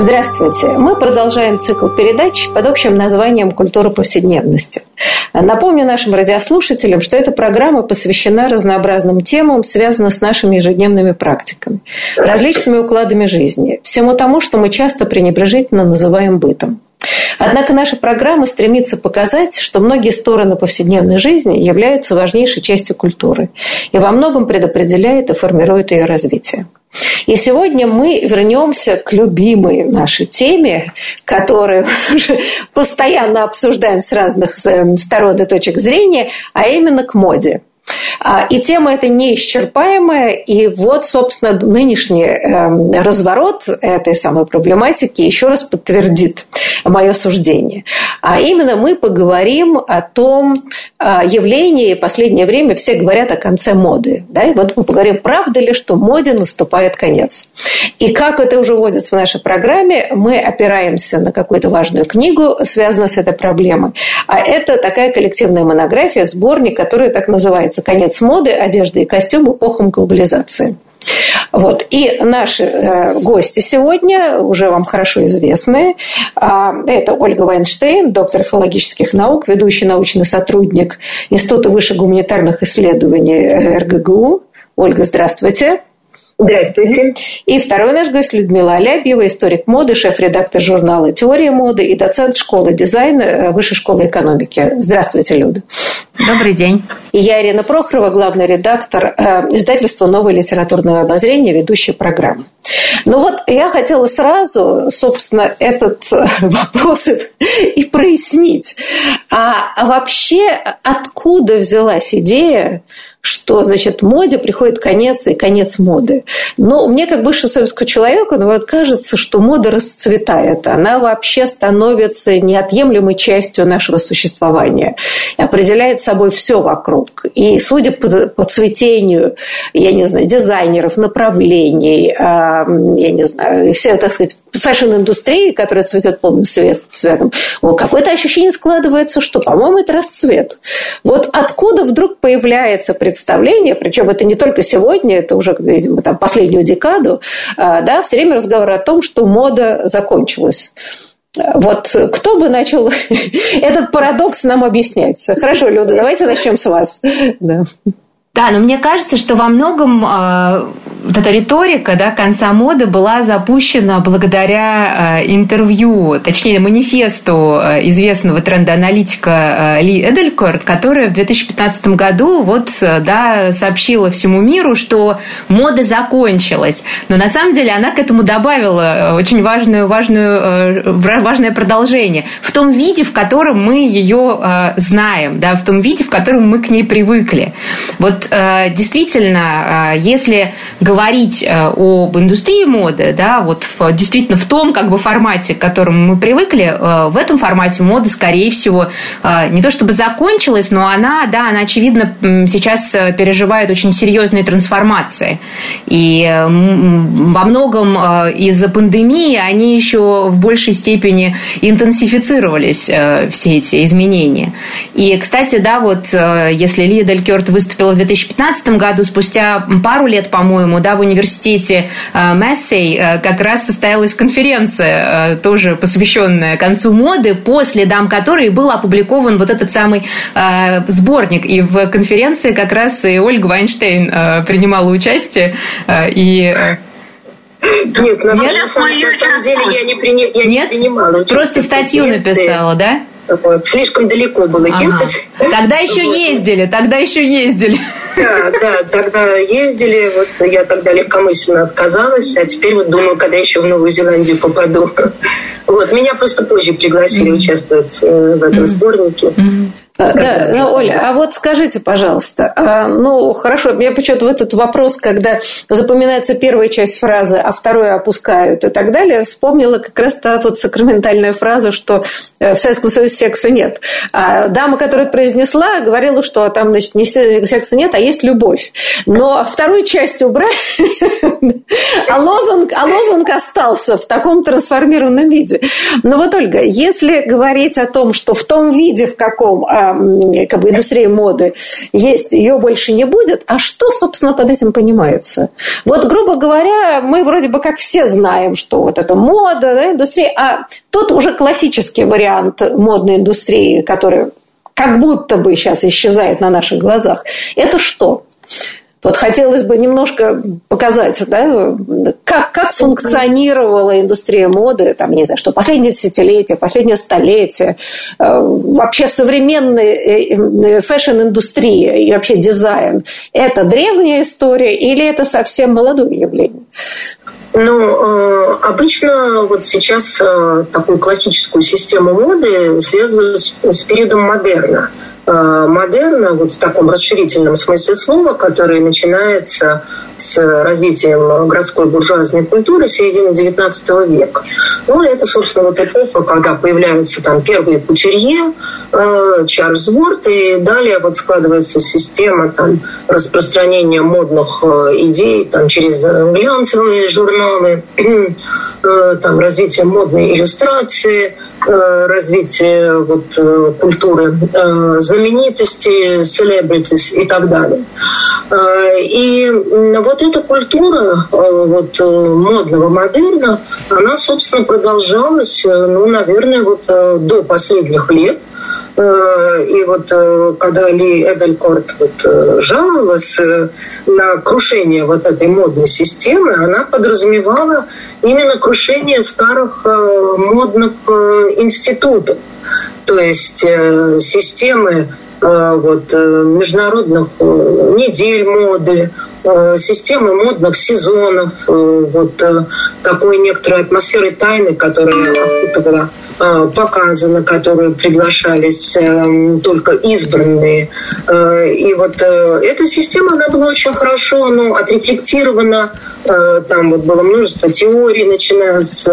Здравствуйте. Мы продолжаем цикл передач под общим названием «Культура повседневности». Напомню нашим радиослушателям, что эта программа посвящена разнообразным темам, связанным с нашими ежедневными практиками, различными укладами жизни, всему тому, что мы часто пренебрежительно называем бытом. Однако наша программа стремится показать, что многие стороны повседневной жизни являются важнейшей частью культуры и во многом предопределяет и формирует ее развитие. И сегодня мы вернемся к любимой нашей теме, которую постоянно обсуждаем с разных эм, сторон и точек зрения, а именно к моде. А, и тема эта неисчерпаемая, и вот, собственно, нынешний эм, разворот этой самой проблематики еще раз подтвердит мое суждение. А именно мы поговорим о том а, явлении, последнее время все говорят о конце моды. Да? И вот мы поговорим, правда ли, что моде наступает конец. И как это уже вводится в нашей программе, мы опираемся на какую-то важную книгу, связанную с этой проблемой. А это такая коллективная монография, сборник, который так называется «Конец моды. Одежда и костюм. Эпохам глобализации». Вот. И наши э, гости сегодня уже вам хорошо известны. А, это Ольга Вайнштейн, доктор филологических наук, ведущий научный сотрудник Института высших гуманитарных исследований э, РГГУ. Ольга, здравствуйте. Здравствуйте. И второй наш гость Людмила Алябьева, историк моды, шеф-редактор журнала «Теория моды» и доцент школы дизайна э, Высшей школы экономики. Здравствуйте, Люда. Добрый день. И я Ирина Прохорова, главный редактор э, издательства «Новое литературное обозрение», ведущая программы. Ну вот я хотела сразу, собственно, этот э, вопрос и прояснить. А, а вообще откуда взялась идея что, значит, моде приходит конец и конец моды. Но мне, как бывшему советскому человеку, наоборот, кажется, что мода расцветает. Она вообще становится неотъемлемой частью нашего существования. И определяет собой все вокруг. И судя по, по цветению, я не знаю, дизайнеров, направлений, я не знаю, все, так сказать, fashion-индустрии, которая цветет полным цветом, какое-то ощущение складывается, что, по-моему, это расцвет. Вот откуда вдруг появляется представление, причем это не только сегодня, это уже, видимо, там, последнюю декаду, а, да, все время разговор о том, что мода закончилась. Вот кто бы начал этот парадокс нам объяснять? Хорошо, Люда, давайте начнем с вас. Да. Да, но мне кажется, что во многом э, вот эта риторика да, конца моды была запущена благодаря э, интервью, точнее, манифесту э, известного трендоаналитика э, Ли Эделькорт, которая в 2015 году вот, э, да, сообщила всему миру, что мода закончилась. Но на самом деле она к этому добавила э, очень важную, важную, э, важное продолжение. В том виде, в котором мы ее э, знаем, да, в том виде, в котором мы к ней привыкли. Вот действительно, э, если говорить э, об индустрии моды, да, вот в, действительно в том как бы формате, к которому мы привыкли, в этом формате мода, скорее всего, не то чтобы закончилась, но она, да, она, очевидно, сейчас переживает очень серьезные трансформации. И во многом из-за пандемии они еще в большей степени интенсифицировались, все эти изменения. И, кстати, да, вот если Лия Делькерт выступила в 2000 2015 году, спустя пару лет, по-моему, да, в университете э, Мессей э, как раз состоялась конференция, э, тоже посвященная концу моды, по следам которой был опубликован вот этот самый сборник. И в конференции как раз и Ольга Вайнштейн принимала участие. И нет, на, Нет? на, самом, на самом деле я не, при, я Нет? не принимала Просто статью написала, да? Вот, слишком далеко было ага. ехать. Тогда еще вот. ездили, тогда еще ездили. Да, да, тогда ездили, вот я тогда легкомысленно отказалась, а теперь вот думаю, когда еще в Новую Зеландию попаду. Вот, меня просто позже пригласили mm-hmm. участвовать э, в этом mm-hmm. сборнике. Mm-hmm. Да, да ну, Оля, а вот скажите, пожалуйста, а, ну, хорошо, мне почему-то в этот вопрос, когда запоминается первая часть фразы, а вторую опускают и так далее, вспомнила как раз та вот сакраментальная фраза, что э, в Советском Союзе секса нет. А дама, которая произнесла, говорила, что там, значит, не секса нет, а есть любовь. Но вторую часть убрали, а лозунг, а лозунг остался в таком трансформированном виде. Но вот, Ольга, если говорить о том, что в том виде, в каком как бы индустрии моды есть, ее больше не будет. А что, собственно, под этим понимается? Вот, грубо говоря, мы вроде бы как все знаем, что вот это мода, да, индустрия, а тот уже классический вариант модной индустрии, который как будто бы сейчас исчезает на наших глазах, это что? Вот хотелось бы немножко показать, да, как, как функционировала индустрия моды, там, не знаю, что последнее десятилетие, последнее столетие, э, вообще современная э, э, fashion-индустрия и вообще дизайн. Это древняя история или это совсем молодое явление? Ну, обычно вот сейчас такую классическую систему моды связывают с периодом модерна. Э, модерна, вот в таком расширительном смысле слова, который начинается с развитием городской буржуазной культуры середины XIX века. Ну, это, собственно, вот эпоха, когда появляются там первые кутюрье, э, Чарльз Ворд, и далее вот складывается система там, распространения модных э, идей там, через глянцевые журналы, там, развитие модной иллюстрации, развитие вот, культуры знаменитости, celebrities и так далее. Э, и вот эта культура э, вот, э, модного модерна, она, собственно, продолжалась, ну, наверное, вот до последних лет. И вот когда Ли Эделькорт вот жаловалась на крушение вот этой модной системы, она подразумевала именно крушение старых модных институтов то есть э, системы э, вот, э, международных недель моды, системы модных сезонов, вот такой некоторой атмосферы тайны, которая была показана, которые приглашались только избранные. И вот эта система, она была очень хорошо ну, отрефлектирована. Там вот было множество теорий, начиная с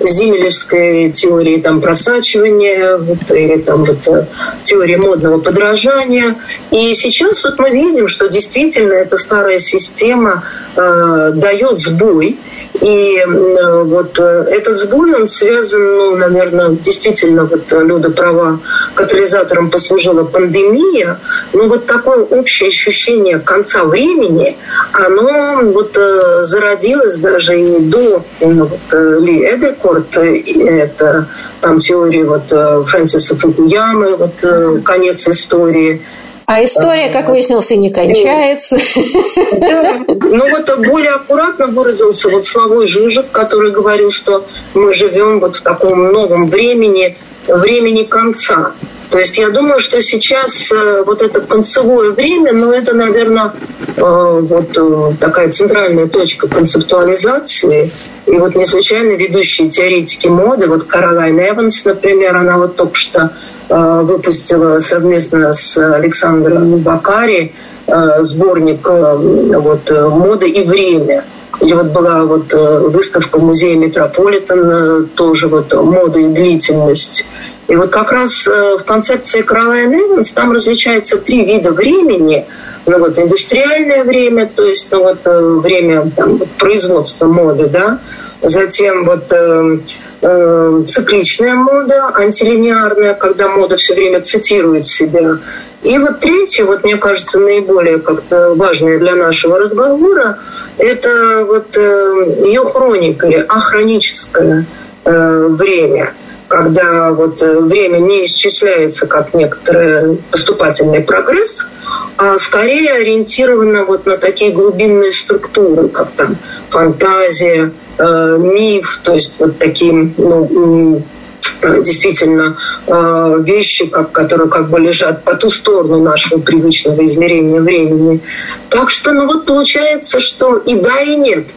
зимелевской теории там, просачивания вот, или там, вот, э, теории модного подражания. И сейчас вот мы видим, что действительно эта старая система э, дает сбой. И э, вот э, этот сбой, он связан, ну, наверное, действительно, вот Люда права, катализатором послужила пандемия, но вот такое общее ощущение конца времени, оно вот э, зародилось даже и до вот, Ли Эдекорт, это там теория вот Фрэнсиса Фукуямы, вот конец истории, а история, как выяснилось, и не кончается. Ну вот более аккуратно выразился вот Славой Жижик, который говорил, что мы живем вот в таком новом времени, времени конца. То есть я думаю, что сейчас э, вот это концевое время, ну это, наверное, э, вот э, такая центральная точка концептуализации. И вот не случайно ведущие теоретики моды, вот Каролайн Эванс, например, она вот только что выпустила совместно с Александром Бакари сборник вот, «Мода и время». Или вот была вот выставка в музее Метрополитен, тоже вот «Мода и длительность». И вот как раз э, в концепции Caroline Evans там различаются три вида времени. Ну вот индустриальное время, то есть ну вот э, время там, производства моды, да, затем вот э, э, цикличная мода, антилинеарная, когда мода все время цитирует себя. И вот третье, вот мне кажется, наиболее как-то важное для нашего разговора, это вот э, ее хроника ахроническое э, время – когда вот э, время не исчисляется как некоторый поступательный прогресс, а скорее ориентировано вот на такие глубинные структуры, как там фантазия, э, миф, то есть вот такие ну, действительно э, вещи, как, которые как бы лежат по ту сторону нашего привычного измерения времени. Так что, ну вот получается, что и да, и нет.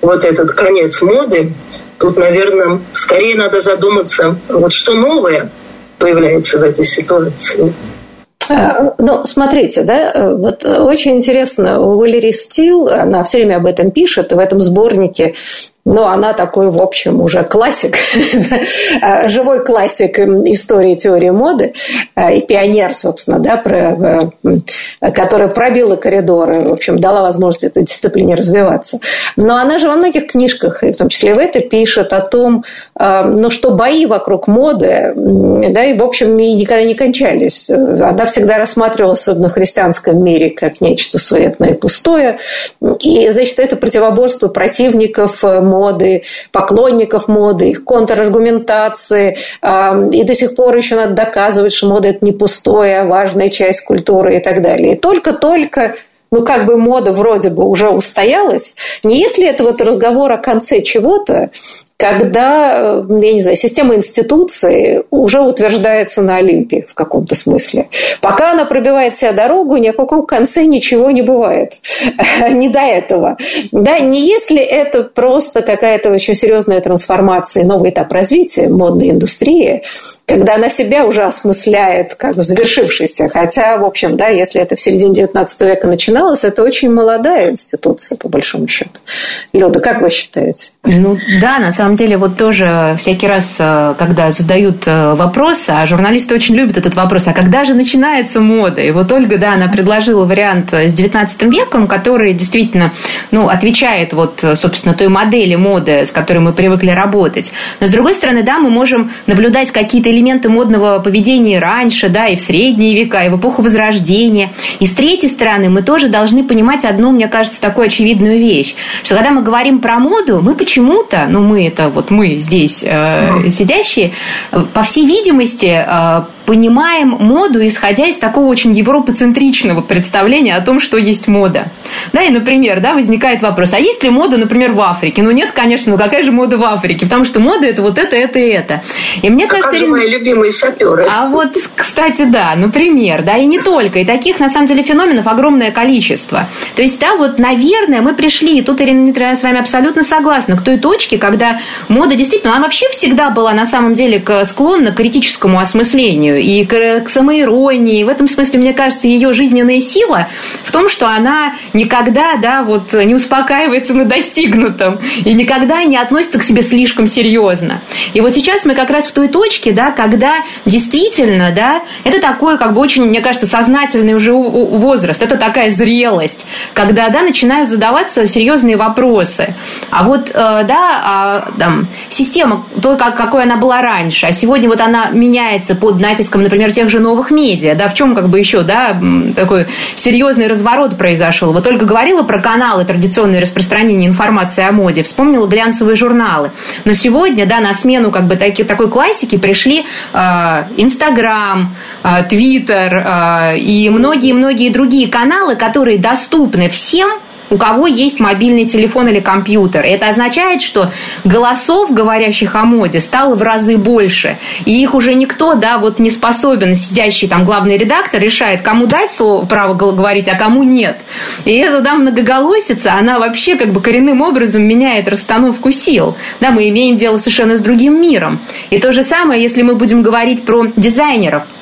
Вот этот конец моды, Тут, наверное, скорее надо задуматься, вот что новое появляется в этой ситуации. А, ну, смотрите, да, вот очень интересно, у Стил, она все время об этом пишет, в этом сборнике но она такой, в общем, уже классик, живой классик истории теории моды и пионер, собственно, да, про, э, которая пробила коридоры, в общем, дала возможность этой дисциплине развиваться. Но она же во многих книжках, и в том числе в этой, пишет о том, ну, что бои вокруг моды, да, и, в общем, и никогда не кончались. Она всегда рассматривалась, особенно в христианском мире, как нечто суетное и пустое. И, значит, это противоборство противников моды моды, поклонников моды, их контраргументации. И до сих пор еще надо доказывать, что мода – это не пустое, а важная часть культуры и так далее. И только-только ну, как бы мода вроде бы уже устоялась, не если это вот разговор о конце чего-то, когда, э, я не знаю, система институции уже утверждается на Олимпе в каком-то смысле. Пока она пробивает себе дорогу, ни о каком конце ничего не бывает. не до этого. Да, не если это просто какая-то очень серьезная трансформация, новый этап развития модной индустрии, когда она себя уже осмысляет как завершившийся. Хотя, в общем, да, если это в середине 19 века начиналось, это очень молодая институция, по большому счету. Люда, как вы считаете? Ну, да, на самом самом деле вот тоже всякий раз, э, когда задают э, вопросы, а журналисты очень любят этот вопрос, а когда же начинается мода? И вот Ольга, да, она предложила вариант с 19 веком, который действительно, ну, отвечает вот, собственно, той модели моды, с которой мы привыкли работать. Но с другой стороны, да, мы можем наблюдать какие-то элементы модного поведения раньше, да, и в средние века, и в эпоху Возрождения. И с третьей стороны, мы тоже должны понимать одну, мне кажется, такую очевидную вещь, что когда мы говорим про моду, мы почему-то, ну, мы это вот мы здесь э, сидящие, по всей видимости, э, понимаем моду, исходя из такого очень европоцентричного представления о том, что есть мода. Да, и, например, да, возникает вопрос, а есть ли мода, например, в Африке? Ну, нет, конечно, ну какая же мода в Африке? Потому что мода – это вот это, это и это. И мне а кажется... Как же мои любимые саперы? А вот, кстати, да, например, да, и не только. И таких, на самом деле, феноменов огромное количество. То есть, да, вот, наверное, мы пришли, и тут, Ирина Дмитриевна, с вами абсолютно согласна, к той точке, когда мода действительно, она вообще всегда была, на самом деле, склонна к критическому осмыслению и к, к самоиронии. В этом смысле, мне кажется, ее жизненная сила в том, что она никогда да, вот, не успокаивается на достигнутом и никогда не относится к себе слишком серьезно. И вот сейчас мы как раз в той точке, да, когда действительно да, это такой, как бы очень, мне кажется, сознательный уже возраст, это такая зрелость, когда да, начинают задаваться серьезные вопросы. А вот, э, да, а, там, система той, как, какой она была раньше, а сегодня вот она меняется под натиском, например, например, тех же новых медиа, да, в чем как бы еще, да, такой серьезный разворот произошел. Вот только говорила про каналы традиционные распространения информации о моде, вспомнила глянцевые журналы. Но сегодня, да, на смену как бы таки, такой классики пришли а, Инстаграм, э, Твиттер э, и многие-многие другие каналы, которые доступны всем, у кого есть мобильный телефон или компьютер. Это означает, что голосов, говорящих о моде, стало в разы больше. И их уже никто, да, вот не способен, сидящий там главный редактор, решает, кому дать слово, право говорить, а кому нет. И эта, да, многоголосица, она вообще как бы коренным образом меняет расстановку сил. Да, мы имеем дело совершенно с другим миром. И то же самое, если мы будем говорить про дизайнеров –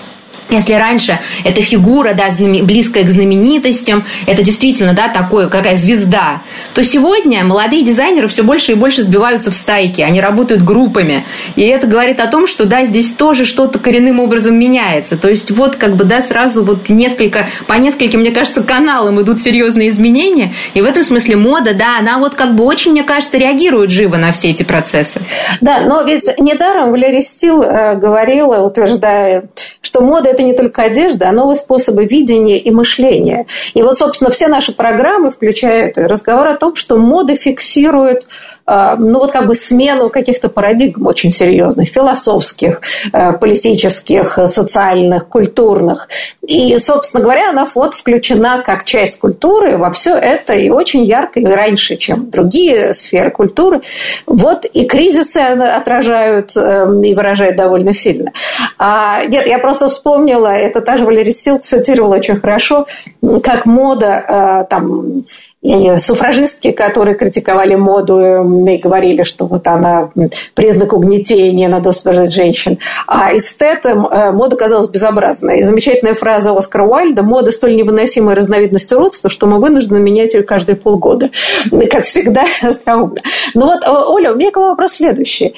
если раньше эта фигура, да, близкая к знаменитостям, это действительно, да, такое, какая звезда, то сегодня молодые дизайнеры все больше и больше сбиваются в стайки, они работают группами. И это говорит о том, что, да, здесь тоже что-то коренным образом меняется. То есть вот как бы, да, сразу вот несколько, по нескольким, мне кажется, каналам идут серьезные изменения. И в этом смысле мода, да, она вот как бы очень, мне кажется, реагирует живо на все эти процессы. Да, но ведь недаром Валерий Стил э, говорила, утверждая, что мода это не только одежда, а новые способы видения и мышления. И вот, собственно, все наши программы включают разговор о том, что мода фиксирует ну вот как бы смену каких-то парадигм очень серьезных, философских, э, политических, социальных, культурных. И, собственно говоря, она вот включена как часть культуры во все это и очень ярко, и раньше, чем другие сферы культуры. Вот и кризисы отражают эм, и выражают довольно сильно. А, нет, я просто вспомнила, это та же Валерия Сил цитировала очень хорошо, как мода э, там и суфражистки, которые критиковали моду и говорили, что вот она признак угнетения, надо освобождать женщин. А эстетам мода казалась безобразной. И замечательная фраза Оскара Уайльда «Мода столь невыносимая разновидность уродства, что мы вынуждены менять ее каждые полгода». Как всегда, остроумно. Ну вот, Оля, у меня к вам вопрос следующий.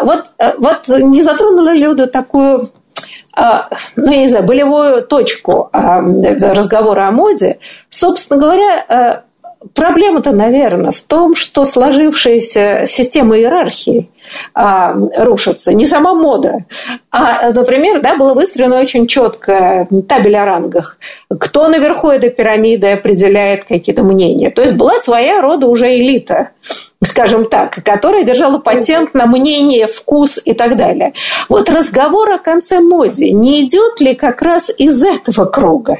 Вот, вот не затронула ли Люду такую а, ну, я не знаю, болевую точку а, разговора о моде. Собственно говоря, а, проблема-то, наверное, в том, что сложившаяся система иерархии а, рушится. Не сама мода, а, например, да, было выстроено очень четко табель о рангах. Кто наверху этой пирамиды определяет какие-то мнения. То есть была своя рода уже элита скажем так, которая держала патент на мнение, вкус и так далее. Вот разговор о конце моде не идет ли как раз из этого круга,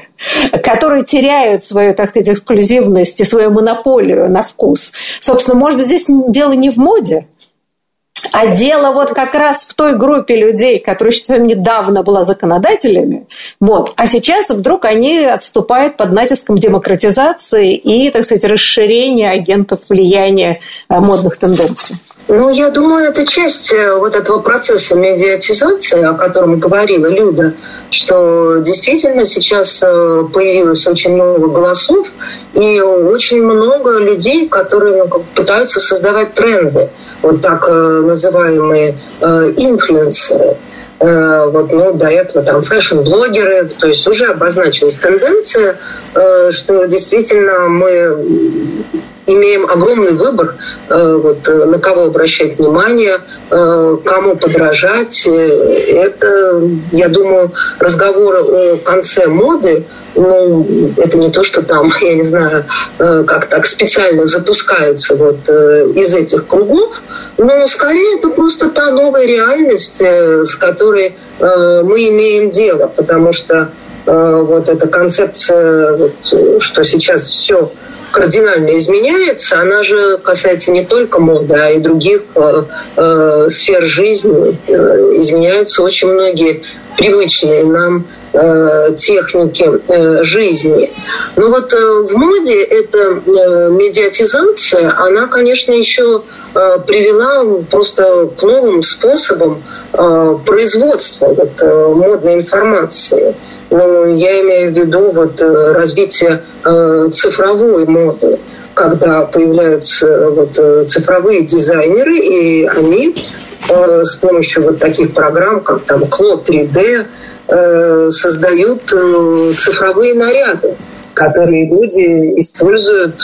который теряют свою, так сказать, эксклюзивность и свою монополию на вкус? Собственно, может быть, здесь дело не в моде, а дело вот как раз в той группе людей, которая совсем недавно была законодателями, вот, а сейчас вдруг они отступают под натиском демократизации и, так сказать, расширения агентов влияния э, модных тенденций. Ну, я думаю, это часть э, вот этого процесса медиатизации, о котором говорила Люда, что действительно сейчас э, появилось очень много голосов и очень много людей, которые ну, пытаются создавать тренды вот так э, называемые инфлюенсеры. Вот, ну, до этого там фэшн-блогеры, то есть уже обозначилась тенденция, что действительно мы имеем огромный выбор, вот, на кого обращать внимание, кому подражать. Это, я думаю, разговоры о конце моды ну, это не то, что там, я не знаю, э, как так специально запускаются вот э, из этих кругов, но скорее это просто та новая реальность, э, с которой мы имеем дело, потому что вот эта концепция, вот, что сейчас все кардинально изменяется, она же касается не только моды, а и других э, э, сфер жизни. Э, изменяются очень многие привычные нам э, техники э, жизни. Но вот э, в моде эта э, медиатизация, она, конечно, еще э, привела просто к новым способам э, производства вот, э, модной информации. Ну, я имею в виду вот э, развитие э, цифровой моды, когда появляются вот э, цифровые дизайнеры, и они с помощью вот таких программ, как там Cloud 3D, создают цифровые наряды которые люди используют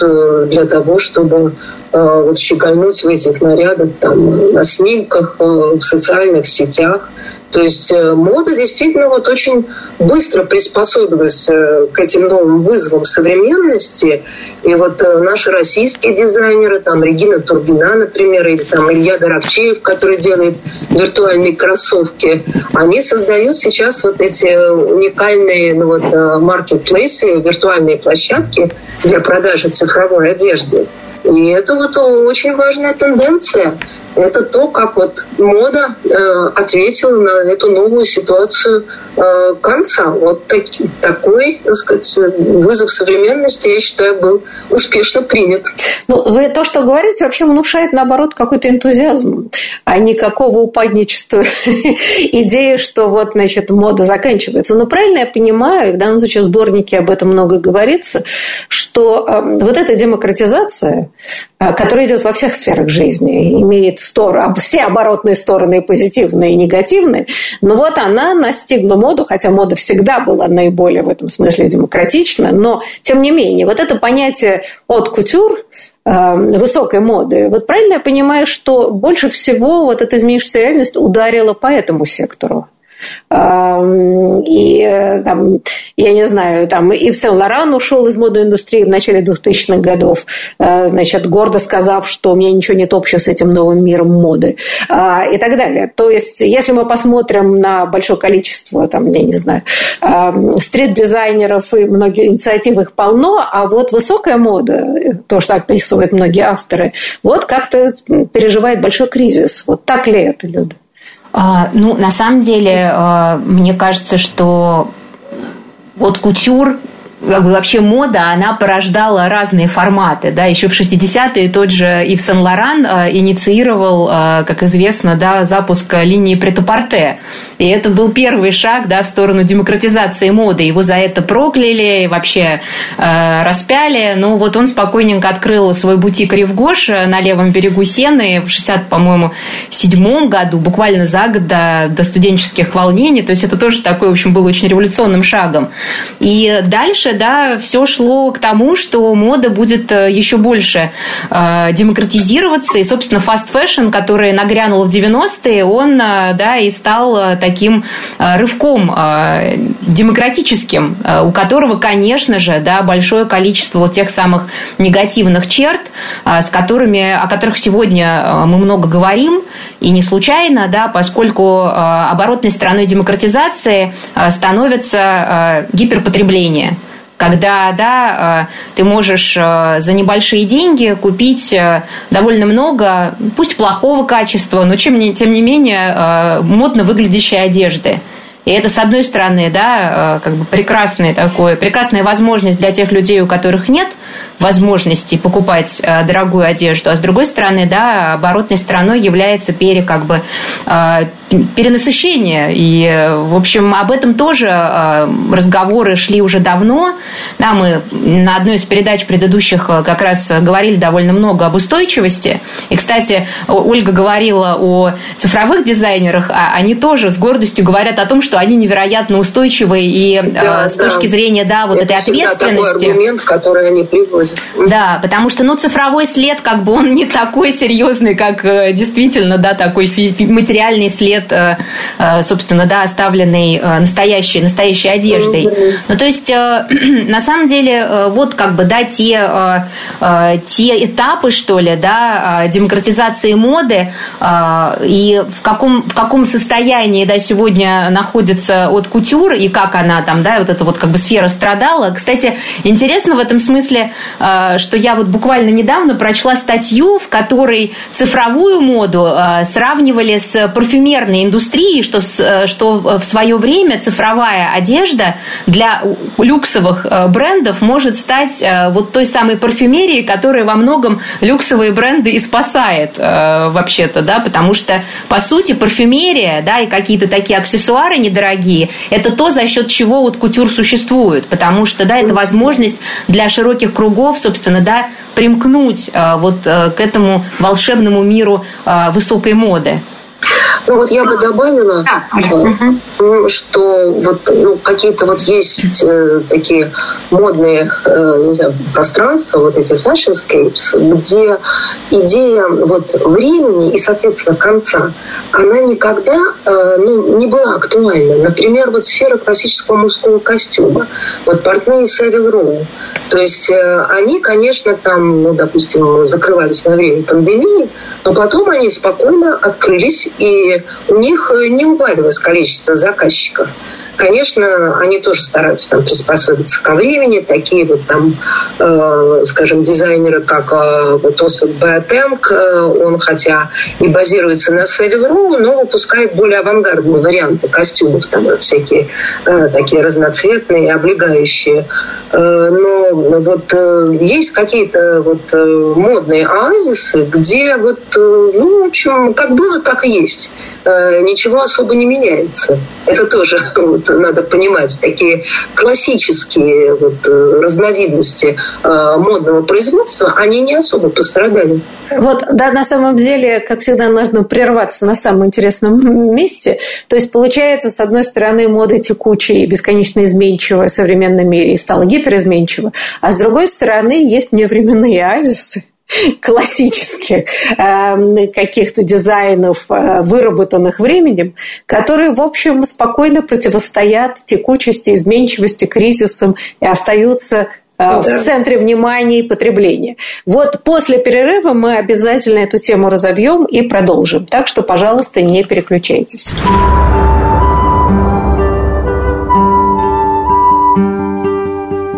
для того, чтобы вот щегольнуть в этих нарядах там, на снимках, в социальных сетях. То есть э, мода действительно вот очень быстро приспособилась э, к этим новым вызовам современности. И вот э, наши российские дизайнеры, там Регина Турбина, например, или там Илья Дорогчеев, который делает виртуальные кроссовки, они создают сейчас вот эти уникальные ну, вот, маркетплейсы, виртуальные площадки для продажи цифровой одежды. И это вот очень важная тенденция это то, как вот мода э, ответила на эту новую ситуацию э, конца. Вот так, такой, так сказать, вызов современности, я считаю, был успешно принят. Ну, вы то, что говорите, вообще внушает, наоборот, какой-то энтузиазм, а никакого упадничества идеи, что вот, значит, мода заканчивается. Но правильно я понимаю, в данном случае в сборнике об этом много говорится, что э, вот эта демократизация, э, которая идет во всех сферах жизни, имеет стороны, все оборотные стороны, позитивные и негативные. Но вот она настигла моду, хотя мода всегда была наиболее в этом смысле демократична, но тем не менее, вот это понятие от кутюр, э, высокой моды. Вот правильно я понимаю, что больше всего вот эта изменившаяся реальность ударила по этому сектору? И э, там, я не знаю, там и в Сен-Лоран ушел из модной индустрии в начале 2000-х годов, э, значит, гордо сказав, что у меня ничего нет общего с этим новым миром моды а, и так далее. То есть, если мы посмотрим на большое количество, там, я не знаю, стрит-дизайнеров и многие инициативы их полно, а вот высокая мода, то, что описывают многие авторы, вот как-то переживает большой кризис. Вот так ли это, Люда? А, ну, на самом деле, а, мне кажется, что вот кутюр как бы вообще мода, она порождала разные форматы. Да? Еще в 60-е тот же Ив Сен-Лоран инициировал, как известно, да, запуск линии претапорте. И это был первый шаг да, в сторону демократизации моды. Его за это прокляли, вообще э, распяли. Но вот он спокойненько открыл свой бутик Ривгош на левом берегу Сены в 60, по-моему, седьмом году, буквально за год до, до студенческих волнений. То есть это тоже такой, в общем, был очень революционным шагом. И дальше, да, все шло к тому, что мода будет э, еще больше э, демократизироваться. И, собственно, fast fashion, который нагрянул в 90-е, он, э, да, и стал э, таким э, рывком э, демократическим, э, у которого, конечно же, да, большое количество вот тех самых негативных черт, с которыми, о которых сегодня мы много говорим, и не случайно, да, поскольку оборотной стороной демократизации становится гиперпотребление когда да, ты можешь за небольшие деньги купить довольно много, пусть плохого качества, но чем, тем не менее модно выглядящей одежды. И это, с одной стороны, да, как бы прекрасная, такое, прекрасная возможность для тех людей, у которых нет возможности покупать э, дорогую одежду, а с другой стороны, да, оборотной стороной является пере, как бы, э, перенасыщение. И, в общем, об этом тоже э, разговоры шли уже давно. Да, мы на одной из передач предыдущих как раз говорили довольно много об устойчивости. И, кстати, Ольга говорила о цифровых дизайнерах, а они тоже с гордостью говорят о том, что они невероятно устойчивые и да, с да. точки зрения, да, вот Это этой ответственности. Такой аргумент, который они использовать. Да, потому что, ну, цифровой след, как бы, он не такой серьезный, как э, действительно, да, такой материальный след, э, э, собственно, да, оставленный настоящей, настоящей одеждой. Ну, то есть, на самом деле, вот, как бы, да, те, те этапы, что ли, да, демократизации моды и в каком, в каком состоянии, да, сегодня находится от кутюр и как она там, да, вот эта вот, как бы, сфера страдала. Кстати, интересно в этом смысле Э, что я вот буквально недавно прочла статью, в которой цифровую моду э, сравнивали с парфюмерной индустрией, что, э, что в свое время цифровая одежда для люксовых брендов может стать вот той самой парфюмерией, которая во многом люксовые бренды и спасает вообще-то, да, потому что, по сути, парфюмерия, да, и какие-то такие аксессуары недорогие, это то, за счет чего вот кутюр существует, потому что, да, это возможность для широких кругов собственно, да, примкнуть э, вот э, к этому волшебному миру э, высокой моды. Ну вот я бы добавила, да. что вот ну, какие-то вот есть э, такие модные э, не знаю, пространства, вот эти fashionScapes, где идея вот времени и, соответственно, конца, она никогда э, ну, не была актуальна. Например, вот сфера классического мужского костюма. Вот портные Севил Роу. То есть э, они, конечно, там, ну, допустим, закрывались на время пандемии, но потом они спокойно открылись и у них э, не убавилось количество заказчиков. Конечно, они тоже стараются там приспособиться ко времени. Такие вот там, э, скажем, дизайнеры, как э, вот Освальд Баатенг, э, он хотя и базируется на Севил но выпускает более авангардные варианты костюмов, там всякие э, такие разноцветные, облегающие. Э, но вот э, есть какие-то вот э, модные оазисы, где вот, э, ну, в общем, как было, так и есть. Э, ничего особо не меняется. Это тоже вот, надо понимать, такие классические вот, э, разновидности э, модного производства, они не особо пострадали. Вот, да, на самом деле, как всегда, нужно прерваться на самом интересном месте. То есть, получается, с одной стороны, мода текучая и бесконечно изменчивая в современном мире и стала гиперизменчива, а с другой стороны, есть невременные оазисы, классических э, каких-то дизайнов, э, выработанных временем, которые, в общем, спокойно противостоят текучести, изменчивости, кризисам и остаются э, в центре внимания и потребления. Вот после перерыва мы обязательно эту тему разобьем и продолжим. Так что, пожалуйста, не переключайтесь.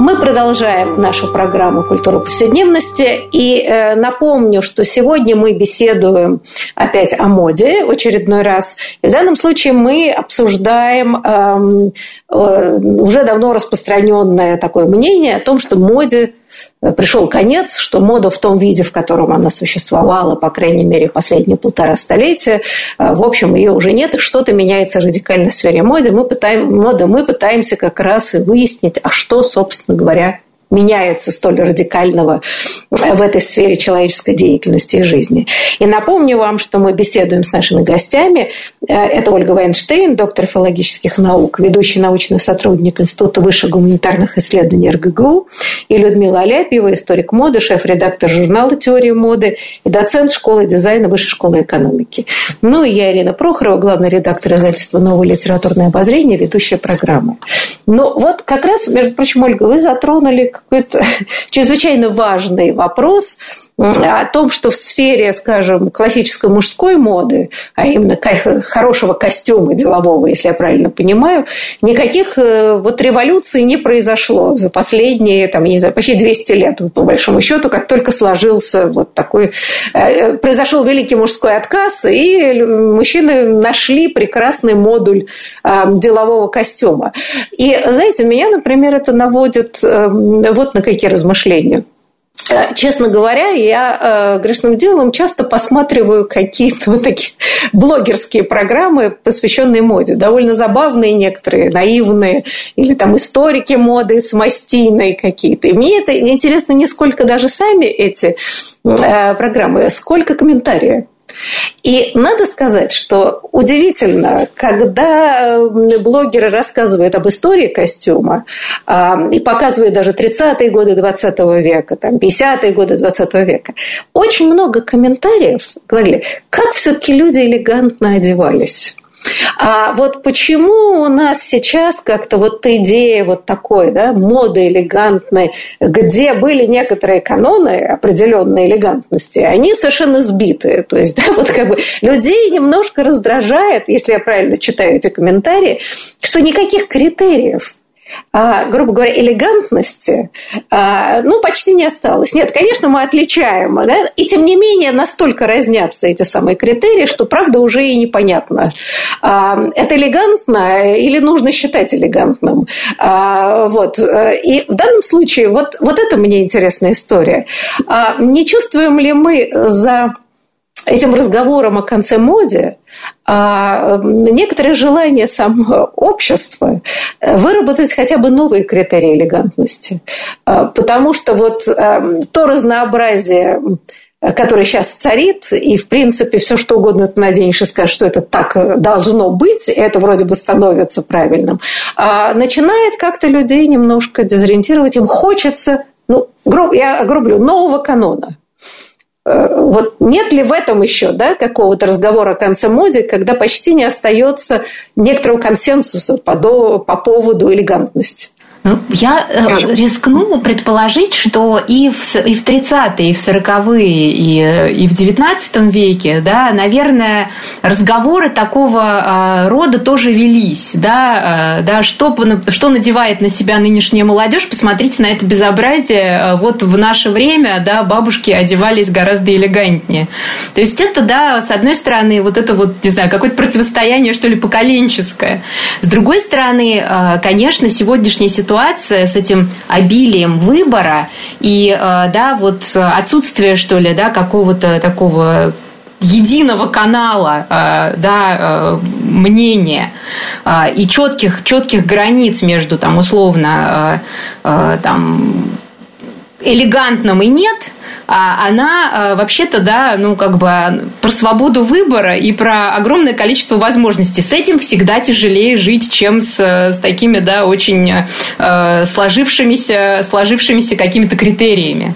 Мы продолжаем нашу программу «Культура повседневности». И э, напомню, что сегодня мы беседуем опять о моде в очередной раз. И в данном случае мы обсуждаем э, э, уже давно распространенное такое мнение о том, что моде пришел конец, что мода в том виде, в котором она существовала, по крайней мере, последние полтора столетия, э, в общем, ее уже нет, и что-то меняется радикально в сфере моды. Мы, пытаем, мода, мы пытаемся как раз и выяснить, а что, собственно говоря, меняется столь радикального в этой сфере человеческой деятельности и жизни. И напомню вам, что мы беседуем с нашими гостями. Э, это Ольга Вайнштейн, доктор филологических наук, ведущий научный сотрудник Института высших гуманитарных исследований РГГУ, и Людмила Аляпьева, историк моды, шеф-редактор журнала «Теория моды» и доцент школы дизайна Высшей школы экономики. Ну и я, Ирина Прохорова, главный редактор издательства «Новое литературное обозрение», ведущая программы. Ну вот как раз, между прочим, Ольга, вы затронули какой-то чрезвычайно важный вопрос о том, что в сфере, скажем, классической мужской моды, а именно хорошего костюма делового, если я правильно понимаю, никаких э, вот революций не произошло за последние, там, не знаю, почти 200 лет, по большому счету, как только сложился вот такой... Э, произошел великий мужской отказ, и мужчины нашли прекрасный модуль э, делового костюма. И, знаете, меня, например, это наводит вот на какие размышления. Э, честно говоря, я э, грешным делом часто посматриваю какие-то вот такие блогерские программы, посвященные моде. Довольно забавные некоторые, наивные, или там историки моды самостийные какие-то. И мне это интересно не сколько даже сами эти э, программы, сколько комментариев. И надо сказать, что удивительно, когда э, блогеры рассказывают об истории костюма а, и показывают даже 30-е годы 20 века, там, 50-е годы 20 века, очень много комментариев говорили, как все-таки люди элегантно одевались. А вот почему у нас сейчас как-то вот идея вот такой, да, моды элегантной, где были некоторые каноны определенной элегантности, они совершенно сбиты. То есть, да, вот как бы людей немножко раздражает, если я правильно читаю эти комментарии, что никаких критериев грубо говоря, элегантности, а, ну, почти не осталось. Нет, конечно, мы отличаем, да? и тем не менее настолько разнятся эти самые критерии, что, правда, уже и непонятно, а, это элегантно или нужно считать элегантным. Вот. И в данном случае вот, вот это мне интересная история. Не чувствуем ли мы за этим разговором о конце моде а некоторое желание самого общества выработать хотя бы новые критерии элегантности. А, потому что вот а, то разнообразие которое сейчас царит, и, в принципе, все что угодно ты наденешь и скажешь, что это так должно быть, это вроде бы становится правильным, начинает как-то людей немножко дезориентировать. Им хочется, ну, грубо, я грублю, нового канона. Э, вот нет ли в этом еще да, какого-то разговора о конце моде, когда почти не остается некоторого консенсуса по, по поводу элегантности? Ну, я э, рискну предположить, что и в, и в 30-е, и в 40-е, и, и в 19 веке, да, наверное, разговоры такого а, рода тоже велись. Да, а, да, что, что надевает на себя нынешняя молодежь, посмотрите на это безобразие. Вот в наше время да, бабушки одевались гораздо элегантнее. То есть это, да, с одной стороны, вот это вот, не знаю, какое-то противостояние, что ли, поколенческое. С другой стороны, а, конечно, сегодняшняя ситуация ситуация с этим обилием выбора и, э, да, вот отсутствие, что ли, да, какого-то такого единого канала э, да, э, мнения и четких, четких границ между там, условно там, элегантным и нет, а она а, вообще-то, да, ну, как бы про свободу выбора и про огромное количество возможностей. С этим всегда тяжелее жить, чем с, с такими, да, очень э, сложившимися, сложившимися какими-то критериями.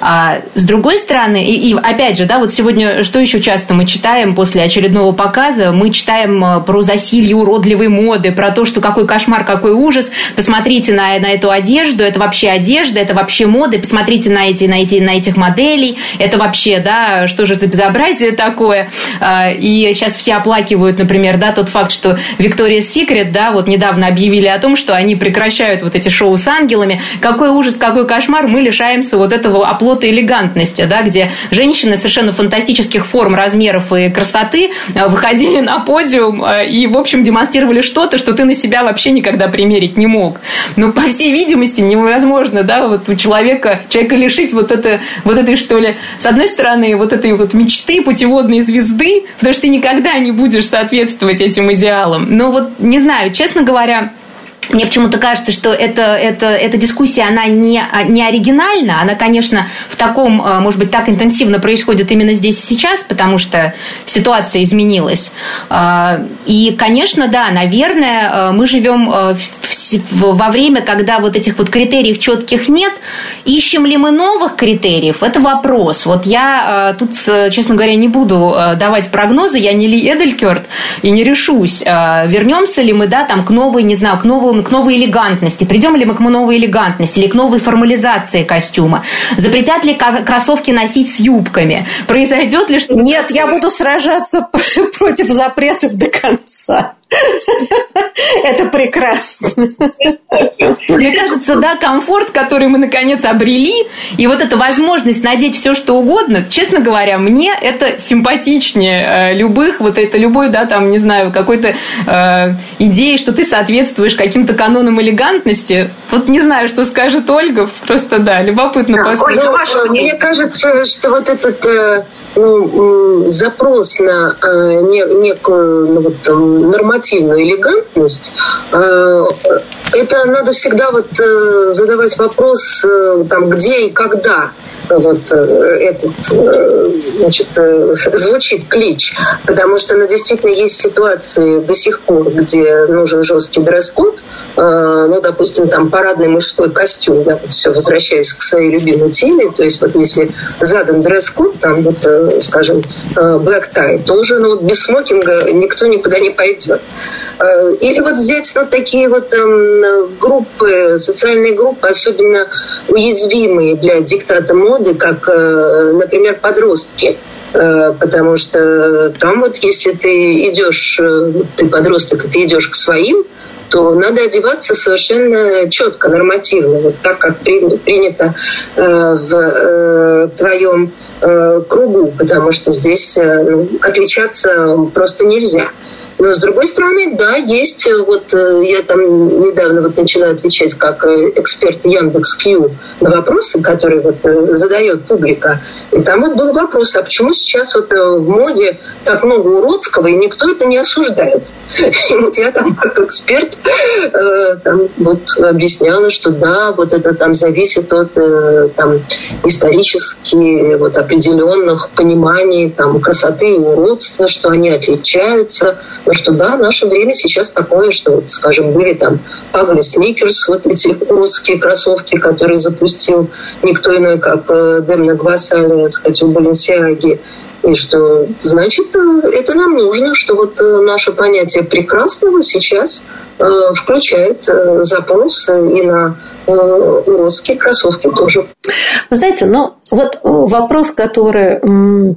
А, с другой стороны, и, и опять же, да, вот сегодня что еще часто мы читаем после очередного показа? Мы читаем про засилье уродливой моды, про то, что какой кошмар, какой ужас. Посмотрите на, на эту одежду, это вообще одежда, это вообще мода, посмотрите на эти, на эти, на этих моделей. Это вообще, да, что же за безобразие такое? А, и сейчас все оплакивают, например, да, тот факт, что Victoria's Secret, да, вот недавно объявили о том, что они прекращают вот эти шоу с ангелами. Какой ужас, какой кошмар, мы лишаемся вот этого оплота элегантности, да, где женщины совершенно фантастических форм, размеров и красоты а, выходили на подиум а, и, в общем, демонстрировали что-то, что ты на себя вообще никогда примерить не мог. Ну, по всей видимости, невозможно, да, вот у человека, человека лишить вот, это, вот этой, что ли, с одной стороны, вот этой вот мечты путеводной звезды, потому что ты никогда не будешь соответствовать этим идеалам. Но вот, не знаю, честно говоря, мне почему-то кажется, что это, это, эта дискуссия, она не, не оригинальна. Она, конечно, в таком, э, может быть, так интенсивно происходит именно здесь и сейчас, потому что ситуация изменилась. Э, и, конечно, да, наверное, мы живем во время, когда вот этих вот критериев четких нет. Ищем ли мы новых критериев? Это вопрос. Вот я тут, честно говоря, не буду давать прогнозы. Я не Ли Эделькерт и не решусь. Вернемся ли мы, да, там, к новой, не знаю, к к новой элегантности? Придем ли мы к новой элегантности или к новой формализации костюма? Запретят ли кроссовки носить с юбками? Произойдет ли что-то? Нет, я буду сражаться против запретов до конца. Это прекрасно. Мне кажется, да, комфорт, который мы наконец обрели, и вот эта возможность надеть все, что угодно, честно говоря, мне это симпатичнее э, любых, вот это любой, да, там, не знаю, какой-то э, идеи, что ты соответствуешь каким-то канонам элегантности. Вот не знаю, что скажет Ольга, просто, да, любопытно да, послушать. Ольга, мне кажется, что вот этот э, ну, запрос на э, некую ну, вот, нормативную элегантность, э, это надо всегда вот э, задавать вопрос, э, там, где и когда вот э, этот, э, значит, э, звучит клич, потому что, ну, действительно, есть ситуации до сих пор, где нужен жесткий дресс-код, ну, допустим, там парадный мужской костюм, я вот все возвращаюсь к своей любимой теме, то есть вот если задан дресс-код, там вот, скажем, black tie, то уже ну, вот без смокинга никто никуда не пойдет. Или вот взять ну, такие вот эм, группы, социальные группы, особенно уязвимые для диктата моды, моды, как, э, например, подростки э, потому что там вот если ты идешь, э, ты подросток, и ты идешь к своим, то надо одеваться совершенно четко, нормативно, вот так, как принято в твоем кругу, потому что здесь ну, отличаться просто нельзя. Но с другой стороны, да, есть, э, вот э, я там недавно вот начала отвечать как э, эксперт Яндекс Кью на вопросы, которые вот задает публика. И там вот был вопрос, а почему сейчас вот в моде так много уродского, и никто это не осуждает? И вот я там как эксперт там вот объясняла, что да, вот это там зависит от там исторически вот определенных пониманий там красоты и уродства, что они отличаются, что да, наше время сейчас такое, что, вот, скажем, были там Пагли Сникерс, вот эти русские кроссовки, которые запустил никто иной, как э, Демна Гвасали, сказать, у Баленсиаги. И что, значит, э, это нам нужно, что вот э, наше понятие прекрасного сейчас э, включает э, запрос и на э, уродские кроссовки тоже. Знаете, но вот вопрос, который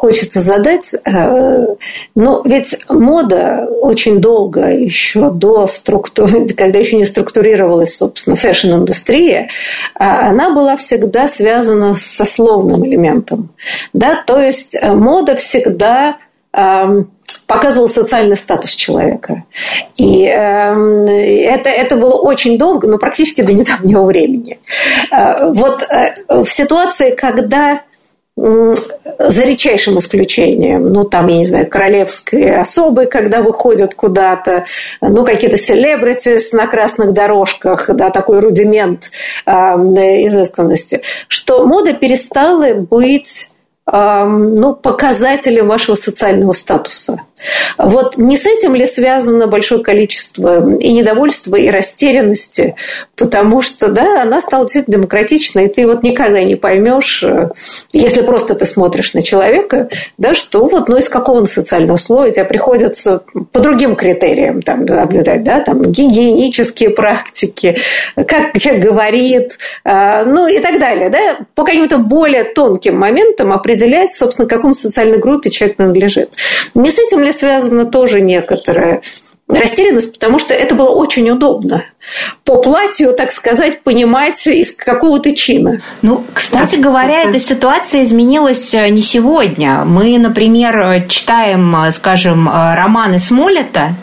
хочется задать. Э, но ведь мода очень долго, еще до структуры, когда еще не структурировалась, собственно, fashion-индустрия, а она была всегда связана со сословным элементом. Да? То есть э, мода всегда эм, показывал социальный статус человека. И э, это, это было очень долго, но практически до недавнего времени. Э, вот э, в ситуации, когда за редчайшим исключением, ну, там, я не знаю, королевские особы, когда выходят куда-то, ну, какие-то селебритис на красных дорожках, да, такой рудимент э, изысканности, что мода перестала быть ну, показателем вашего социального статуса. Вот не с этим ли связано большое количество и недовольства, и растерянности? Потому что, да, она стала действительно демократичной, и ты вот никогда не поймешь, если просто ты смотришь на человека, да, что вот, ну, из какого он социального слоя тебе приходится по другим критериям там, наблюдать, да, там, гигиенические практики, как человек говорит, а, ну, и так далее, да, по каким-то более тонким моментам определять, собственно, к какому социальной группе человек принадлежит. Не с этим ли связана тоже некоторая растерянность, потому что это было очень удобно. По платью, так сказать, понимать, из какого ты чина. Ну, кстати говоря, эта ситуация изменилась э, не сегодня. Мы, например, читаем, э, скажем, э, романы Смолета,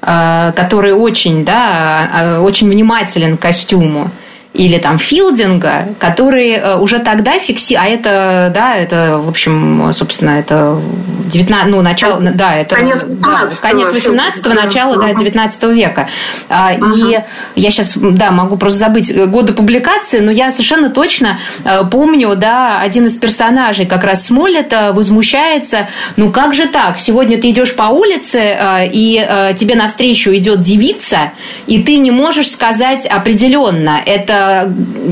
который очень, да, очень внимателен к костюму или там филдинга, которые э, уже тогда фикси... А это, да, это, в общем, собственно, это 19... Ну, начало... Да, это... Конец, да, конец 18-го, начало, да, 19 века. Uh-huh. И я сейчас, да, могу просто забыть годы публикации, но я совершенно точно э, помню, да, один из персонажей как раз Смолета возмущается, ну, как же так? Сегодня ты идешь по улице, э, и тебе навстречу идет девица, и ты не можешь сказать определенно, это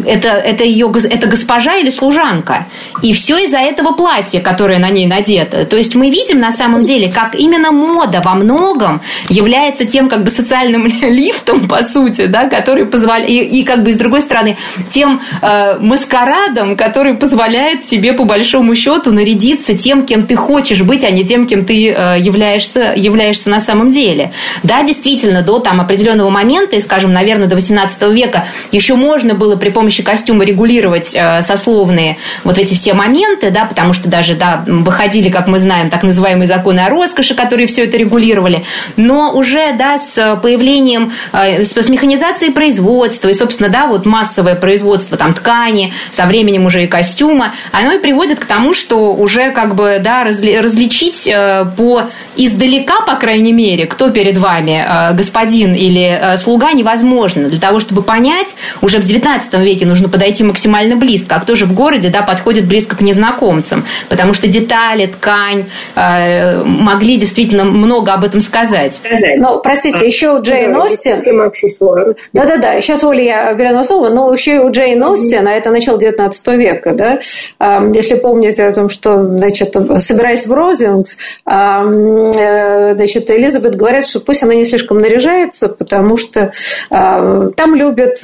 это, это ее это госпожа или служанка. И все из-за этого платья, которое на ней надето. То есть мы видим на самом деле, как именно мода во многом является тем как бы социальным лифтом, по сути, да, который позволяет, и, и как бы с другой стороны, тем э, маскарадом, который позволяет тебе по большому счету нарядиться тем, кем ты хочешь быть, а не тем, кем ты э, являешься, являешься на самом деле. Да, действительно, до там определенного момента, и, скажем, наверное, до 18 века еще можно можно было при помощи костюма регулировать э, сословные вот эти все моменты, да, потому что даже, да, выходили, как мы знаем, так называемые законы о роскоши, которые все это регулировали, но уже, да, с появлением, э, с, с механизацией производства и, собственно, да, вот массовое производство там ткани, со временем уже и костюма, оно и приводит к тому, что уже как бы, да, разли, различить э, по издалека, по крайней мере, кто перед вами, господин или слуга, невозможно. Для того, чтобы понять уже в 19 веке нужно подойти максимально близко, а кто же в городе да, подходит близко к незнакомцам, потому что детали, ткань э, могли действительно много об этом сказать. Ну, простите, еще у Джейн Остин... Да-да-да, сейчас, Оля, я беру слово, но еще и у Джейн Остин, а это начало 19 века, да, если помните о том, что, значит, собираясь в Розингс, э, значит, Элизабет говорит, что пусть она не слишком наряжается, потому что там любят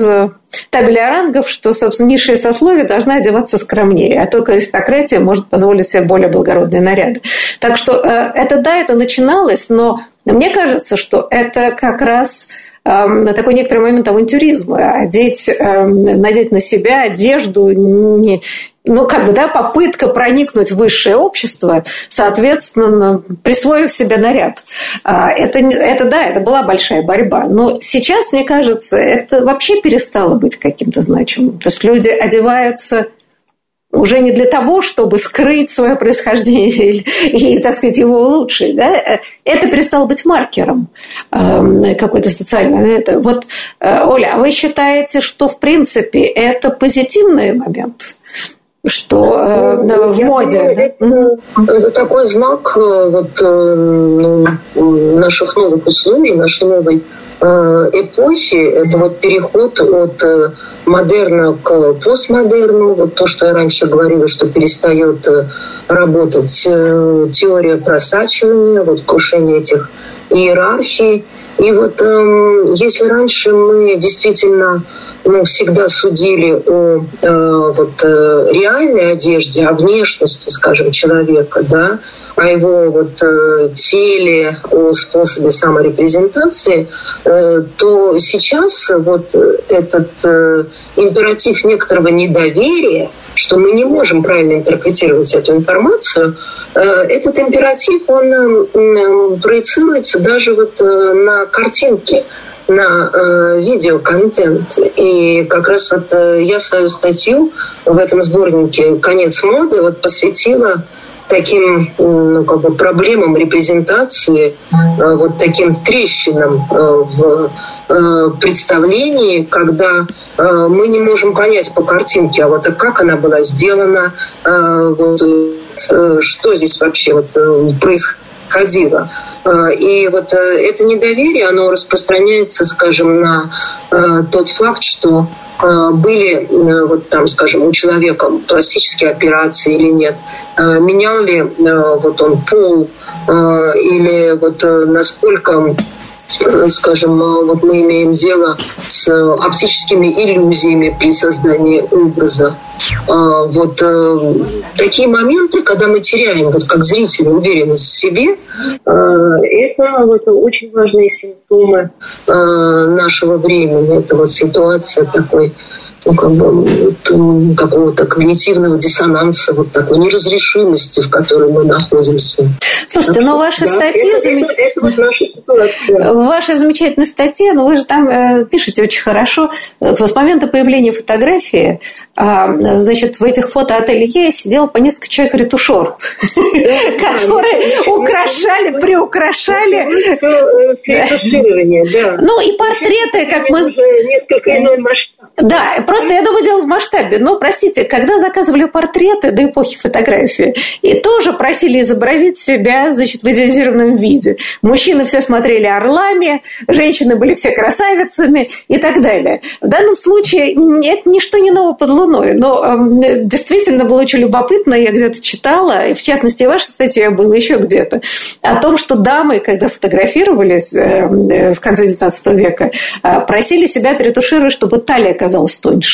табели рангов, что, собственно, низшие сословия должны одеваться скромнее, а только аристократия может позволить себе более благородные наряды. Так что э, это, да, это начиналось, но мне кажется, что это как раз эм, такой некоторый момент авантюризма. Одеть, эм, надеть на себя одежду не, ну, как бы, да, попытка проникнуть в высшее общество, соответственно, присвоив себе наряд. А, это, это, да, это была большая борьба. Но сейчас, мне кажется, это вообще перестало быть каким-то значимым. То есть люди одеваются уже не для того, чтобы скрыть свое происхождение и, так сказать, его улучшить. Да? Это перестало быть маркером э, какой-то социальной. Это, вот, э, Оля, а вы считаете, что, в принципе, это позитивный момент? Что э, ну, в моде. Это, это такой знак э, вот, э, ну, наших новых условий, нашей новой э, эпохи. Это вот переход от модерна к постмодерну. Вот то, что я раньше говорила, что перестает работать теория просачивания, вот крушение этих иерархий. И вот э, если раньше мы действительно ну, всегда судили о э, вот, э, реальной одежде, о внешности, скажем, человека, да, о его вот, э, теле, о способе саморепрезентации, э, то сейчас вот этот э, императив некоторого недоверия, что мы не можем правильно интерпретировать эту информацию, э, этот императив, он э, проецируется даже вот э, на картинке на э, видеоконтент. И как раз вот э, я свою статью в этом сборнике «Конец моды» вот посвятила таким ну, как бы проблемам репрезентации, э, вот таким трещинам э, в э, представлении, когда мы не можем понять по картинке, а вот как она была сделана, вот, что здесь вообще вот, происходит ходила. И вот это недоверие, оно распространяется, скажем, на тот факт, что были, вот там, скажем, у человека пластические операции или нет, менял ли вот он пол или вот насколько скажем, вот мы имеем дело с оптическими иллюзиями при создании образа. А, вот э, такие моменты, когда мы теряем, вот как зрители, уверенность в себе, э, это вот очень важные симптомы э, нашего времени. Это вот ситуация такой ну, как бы, какого-то когнитивного диссонанса, вот такой неразрешимости, в которой мы находимся. Слушайте, но ваши да, статьи... Это, замеч... это, это вот наша ситуация. Ваша замечательная статья, но вы же там э, пишете очень хорошо. С момента появления фотографии, э, значит, в этих фотоателье сидел по несколько человек ретушер, которые украшали, приукрашали. Э, ну и портреты, как мы... Несколько иной масштаб. Да, просто я думаю, дело в масштабе. Но, простите, когда заказывали портреты до эпохи фотографии, и тоже просили изобразить себя, значит, в идеализированном виде. Мужчины все смотрели орлами, женщины были все красавицами и так далее. В данном случае это ничто не ново под луной, но э, действительно было очень любопытно, я где-то читала, и в частности, ваша статья была еще где-то, о том, что дамы, когда фотографировались э, в конце XIX века, э, просили себя отретушировать, чтобы талия оказалась тоньше.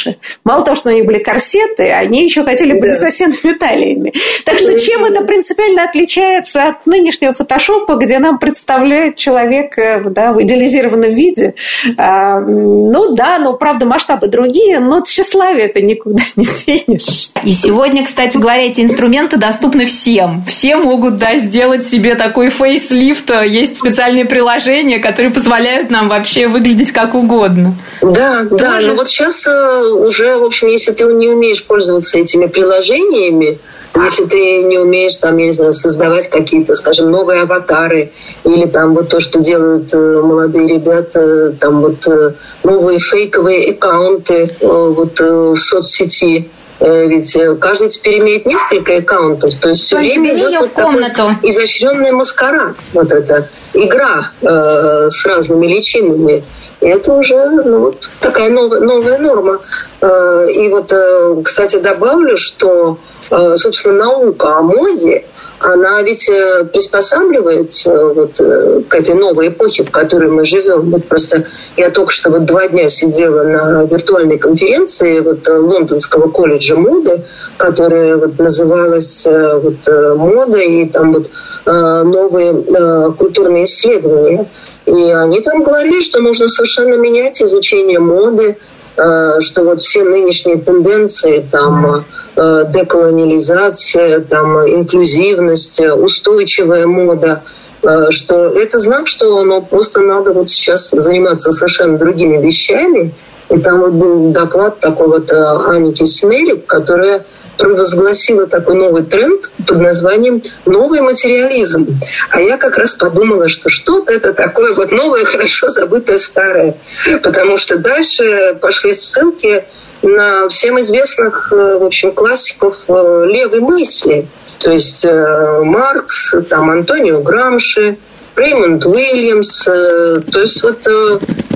Мало того, что они были корсеты, они еще хотели быть да. совсем талиями. Так что чем это принципиально отличается от нынешнего фотошопа, где нам представляет человек да, в идеализированном виде? А, ну да, но правда масштабы другие, но тщеславие это никуда не денешь. И сегодня, кстати говоря, эти инструменты доступны всем. Все могут да, сделать себе такой фейслифт. Есть специальные приложения, которые позволяют нам вообще выглядеть как угодно. Да, Тоже... да, но вот сейчас э, уже, в общем, если ты не умеешь пользоваться этими приложениями, если ты не умеешь там, я не знаю, создавать какие-то, скажем, новые аватары или там вот то, что делают э, молодые ребята, там вот э, новые фейковые аккаунты вот в соцсети, ведь каждый теперь имеет несколько аккаунтов, то есть все время идет вот комнату. такой изощренный маскарад, вот эта игра э, с разными личинами. Это уже ну, вот такая новая, новая норма. Э, и вот, э, кстати, добавлю, что, э, собственно, наука о моде, она ведь приспосабливается вот к этой новой эпохе, в которой мы живем. Вот просто я только что вот два дня сидела на виртуальной конференции вот Лондонского колледжа моды, которая вот называлась вот мода и там вот новые культурные исследования. И они там говорили, что нужно совершенно менять изучение моды, э, что вот все нынешние тенденции, там, э, деколониализация, там, инклюзивность, устойчивая мода, э, что это знак, что ну, просто надо вот сейчас заниматься совершенно другими вещами. И там вот был доклад такой вот Аники Смелик, которая провозгласила такой новый тренд под названием «новый материализм». А я как раз подумала, что что-то это такое вот новое, хорошо забытое старое. Потому что дальше пошли ссылки на всем известных, э, в общем, классиков э, левой мысли. То есть э, Маркс, там Антонио Грамши, Реймонд Уильямс. То есть вот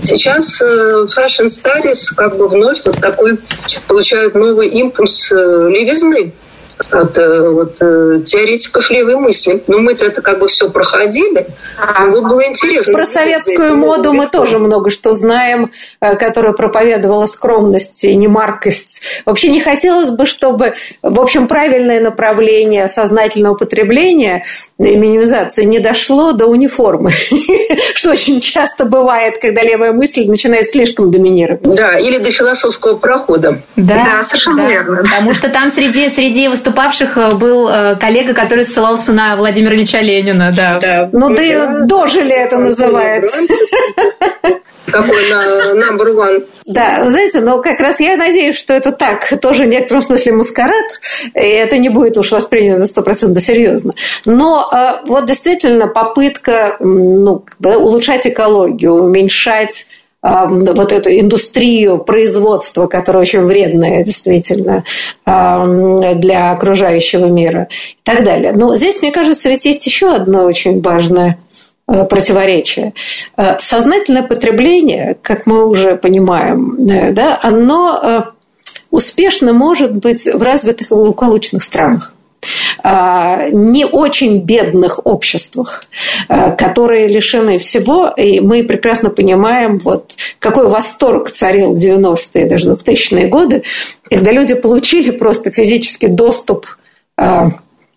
сейчас Fashion Studies как бы вновь вот такой получают новый импульс левизны от э, вот, э, теоретиков левой мысли. Ну, мы-то это как бы все проходили. Ну, вот было интересно. Про советскую моду мы тоже много что знаем, э, которая проповедовала скромность и немаркость. Вообще не хотелось бы, чтобы, в общем, правильное направление сознательного потребления и минимизации не дошло до униформы, что очень часто бывает, когда левая мысль начинает слишком доминировать. Да, или до философского прохода. Да, совершенно верно. Потому что там среди, среди выступавших э, был э, коллега, который ссылался на Владимира Ильича Ленина. Да. да. Ну, да и дожили это называется. Какой number one. Да, знаете, но как раз я надеюсь, что это так, тоже в некотором смысле маскарад, и это не будет уж воспринято сто процентов серьезно. Но э, вот действительно попытка ну, улучшать экологию, уменьшать вот эту индустрию производства, которая очень вредная действительно для окружающего мира и так далее. Но здесь, мне кажется, ведь есть еще одно очень важное э, противоречие. Э, сознательное потребление, как мы уже понимаем, э, да, оно успешно может быть в развитых и благополучных странах. А, не очень бедных обществах, а, которые лишены всего, и мы прекрасно понимаем, вот какой восторг царил в 90-е, даже 2000-е годы, когда люди получили просто физический доступ а,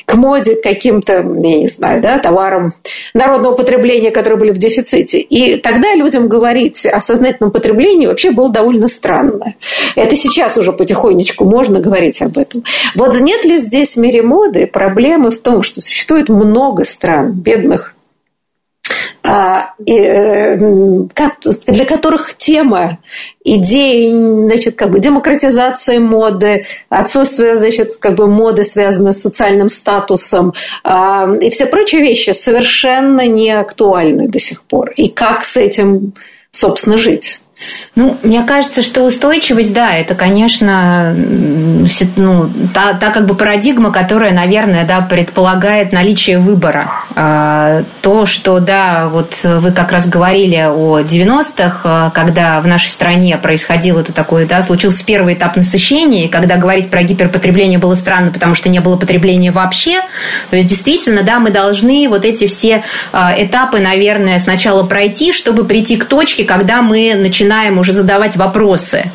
к моде, к каким-то, я не знаю, да, товарам народного потребления, которые были в дефиците. И тогда людям говорить о сознательном потреблении вообще было довольно странно. Это сейчас уже потихонечку можно говорить об этом. Вот нет ли здесь в мире моды проблемы в том, что существует много стран, бедных для которых тема идеи значит, как бы демократизации моды, отсутствие значит, как бы моды, связанной с социальным статусом а, и все прочие вещи совершенно не актуальны до сих пор. И как с этим, собственно, жить? Ну, мне кажется, что устойчивость, да, это, конечно, ну, та, та как бы парадигма, которая, наверное, да, предполагает наличие выбора. А, то, что, да, вот вы как раз говорили о 90-х, а, когда в нашей стране происходило это такое, да, случился первый этап насыщения, и когда говорить про гиперпотребление было странно, потому что не было потребления вообще. То есть, действительно, да, мы должны вот эти все а, этапы, наверное, сначала пройти, чтобы прийти к точке, когда мы начинаем начинаем уже задавать вопросы.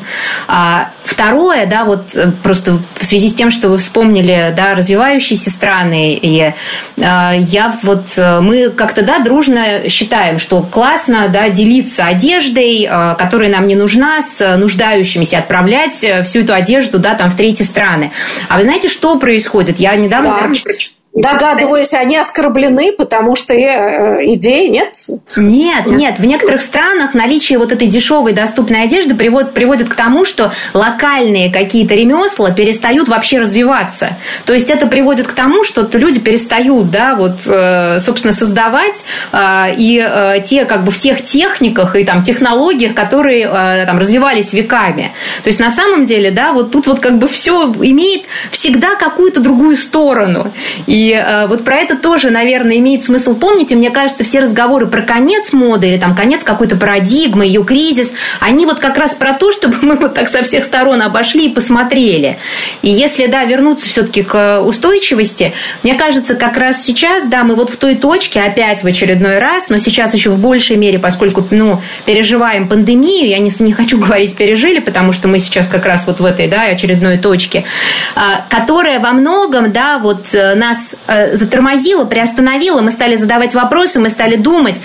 А второе, да, вот э, просто в связи с тем, что вы вспомнили, да, развивающиеся страны, и э, я вот, э, мы как-то, да, дружно считаем, что классно, да, делиться одеждой, которая нам не нужна, с нуждающимися, отправлять всю эту одежду, да, там, в третьи страны. А вы знаете, что происходит? Я недавно... Да. Догадываюсь, они оскорблены, потому что э, идеи нет? Нет, нет. В некоторых странах наличие вот этой дешевой доступной одежды приводит, приводит к тому, что локальные какие-то ремесла перестают вообще развиваться. То есть это приводит к тому, что люди перестают, да, вот, э, собственно, создавать э, и те, как бы в тех техниках и там технологиях, которые там развивались веками. То есть на самом деле, да, вот тут вот как бы все имеет всегда какую-то другую сторону. И э, вот про это тоже, наверное, имеет смысл помнить. И мне кажется, все разговоры про конец моды или там конец какой-то парадигмы, ее кризис, они вот как раз про то, чтобы мы вот так со всех сторон обошли и посмотрели. И если, да, вернуться все-таки к устойчивости, мне кажется, как раз сейчас, да, мы вот в той точке опять в очередной раз, но сейчас еще в большей мере, поскольку, ну, переживаем пандемию, я не, не хочу говорить пережили, потому что мы сейчас как раз вот в этой, да, очередной точке, а, которая во многом, да, вот э, нас Э, затормозило, приостановило, мы стали задавать вопросы, мы стали думать,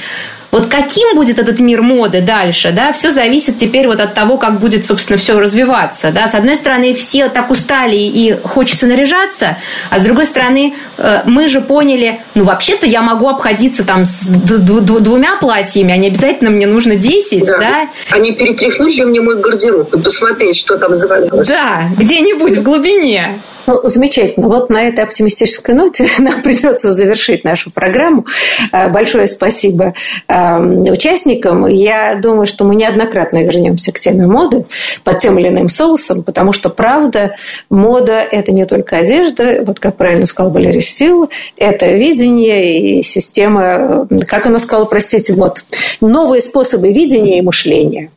вот каким будет этот мир моды дальше, да, все зависит теперь вот от того, как будет, собственно, все развиваться, да. С одной стороны, все так устали и хочется наряжаться, а с другой стороны, э, мы же поняли, ну, вообще-то я могу обходиться там с двумя платьями, а не обязательно мне нужно 10, да. да? Они перетряхнули мне мой гардероб и посмотреть, что там завалялось. Да, где-нибудь в глубине. Ну, замечательно. Вот на этой оптимистической ноте нам придется завершить нашу программу. Э, большое спасибо эм, участникам. Я думаю, что мы неоднократно вернемся к теме моды под тем или иным соусом, потому что, правда, мода – это не только одежда, вот как правильно сказал Валерий Стил, это видение и система, э, как она сказала, простите, вот, новые способы видения и мышления.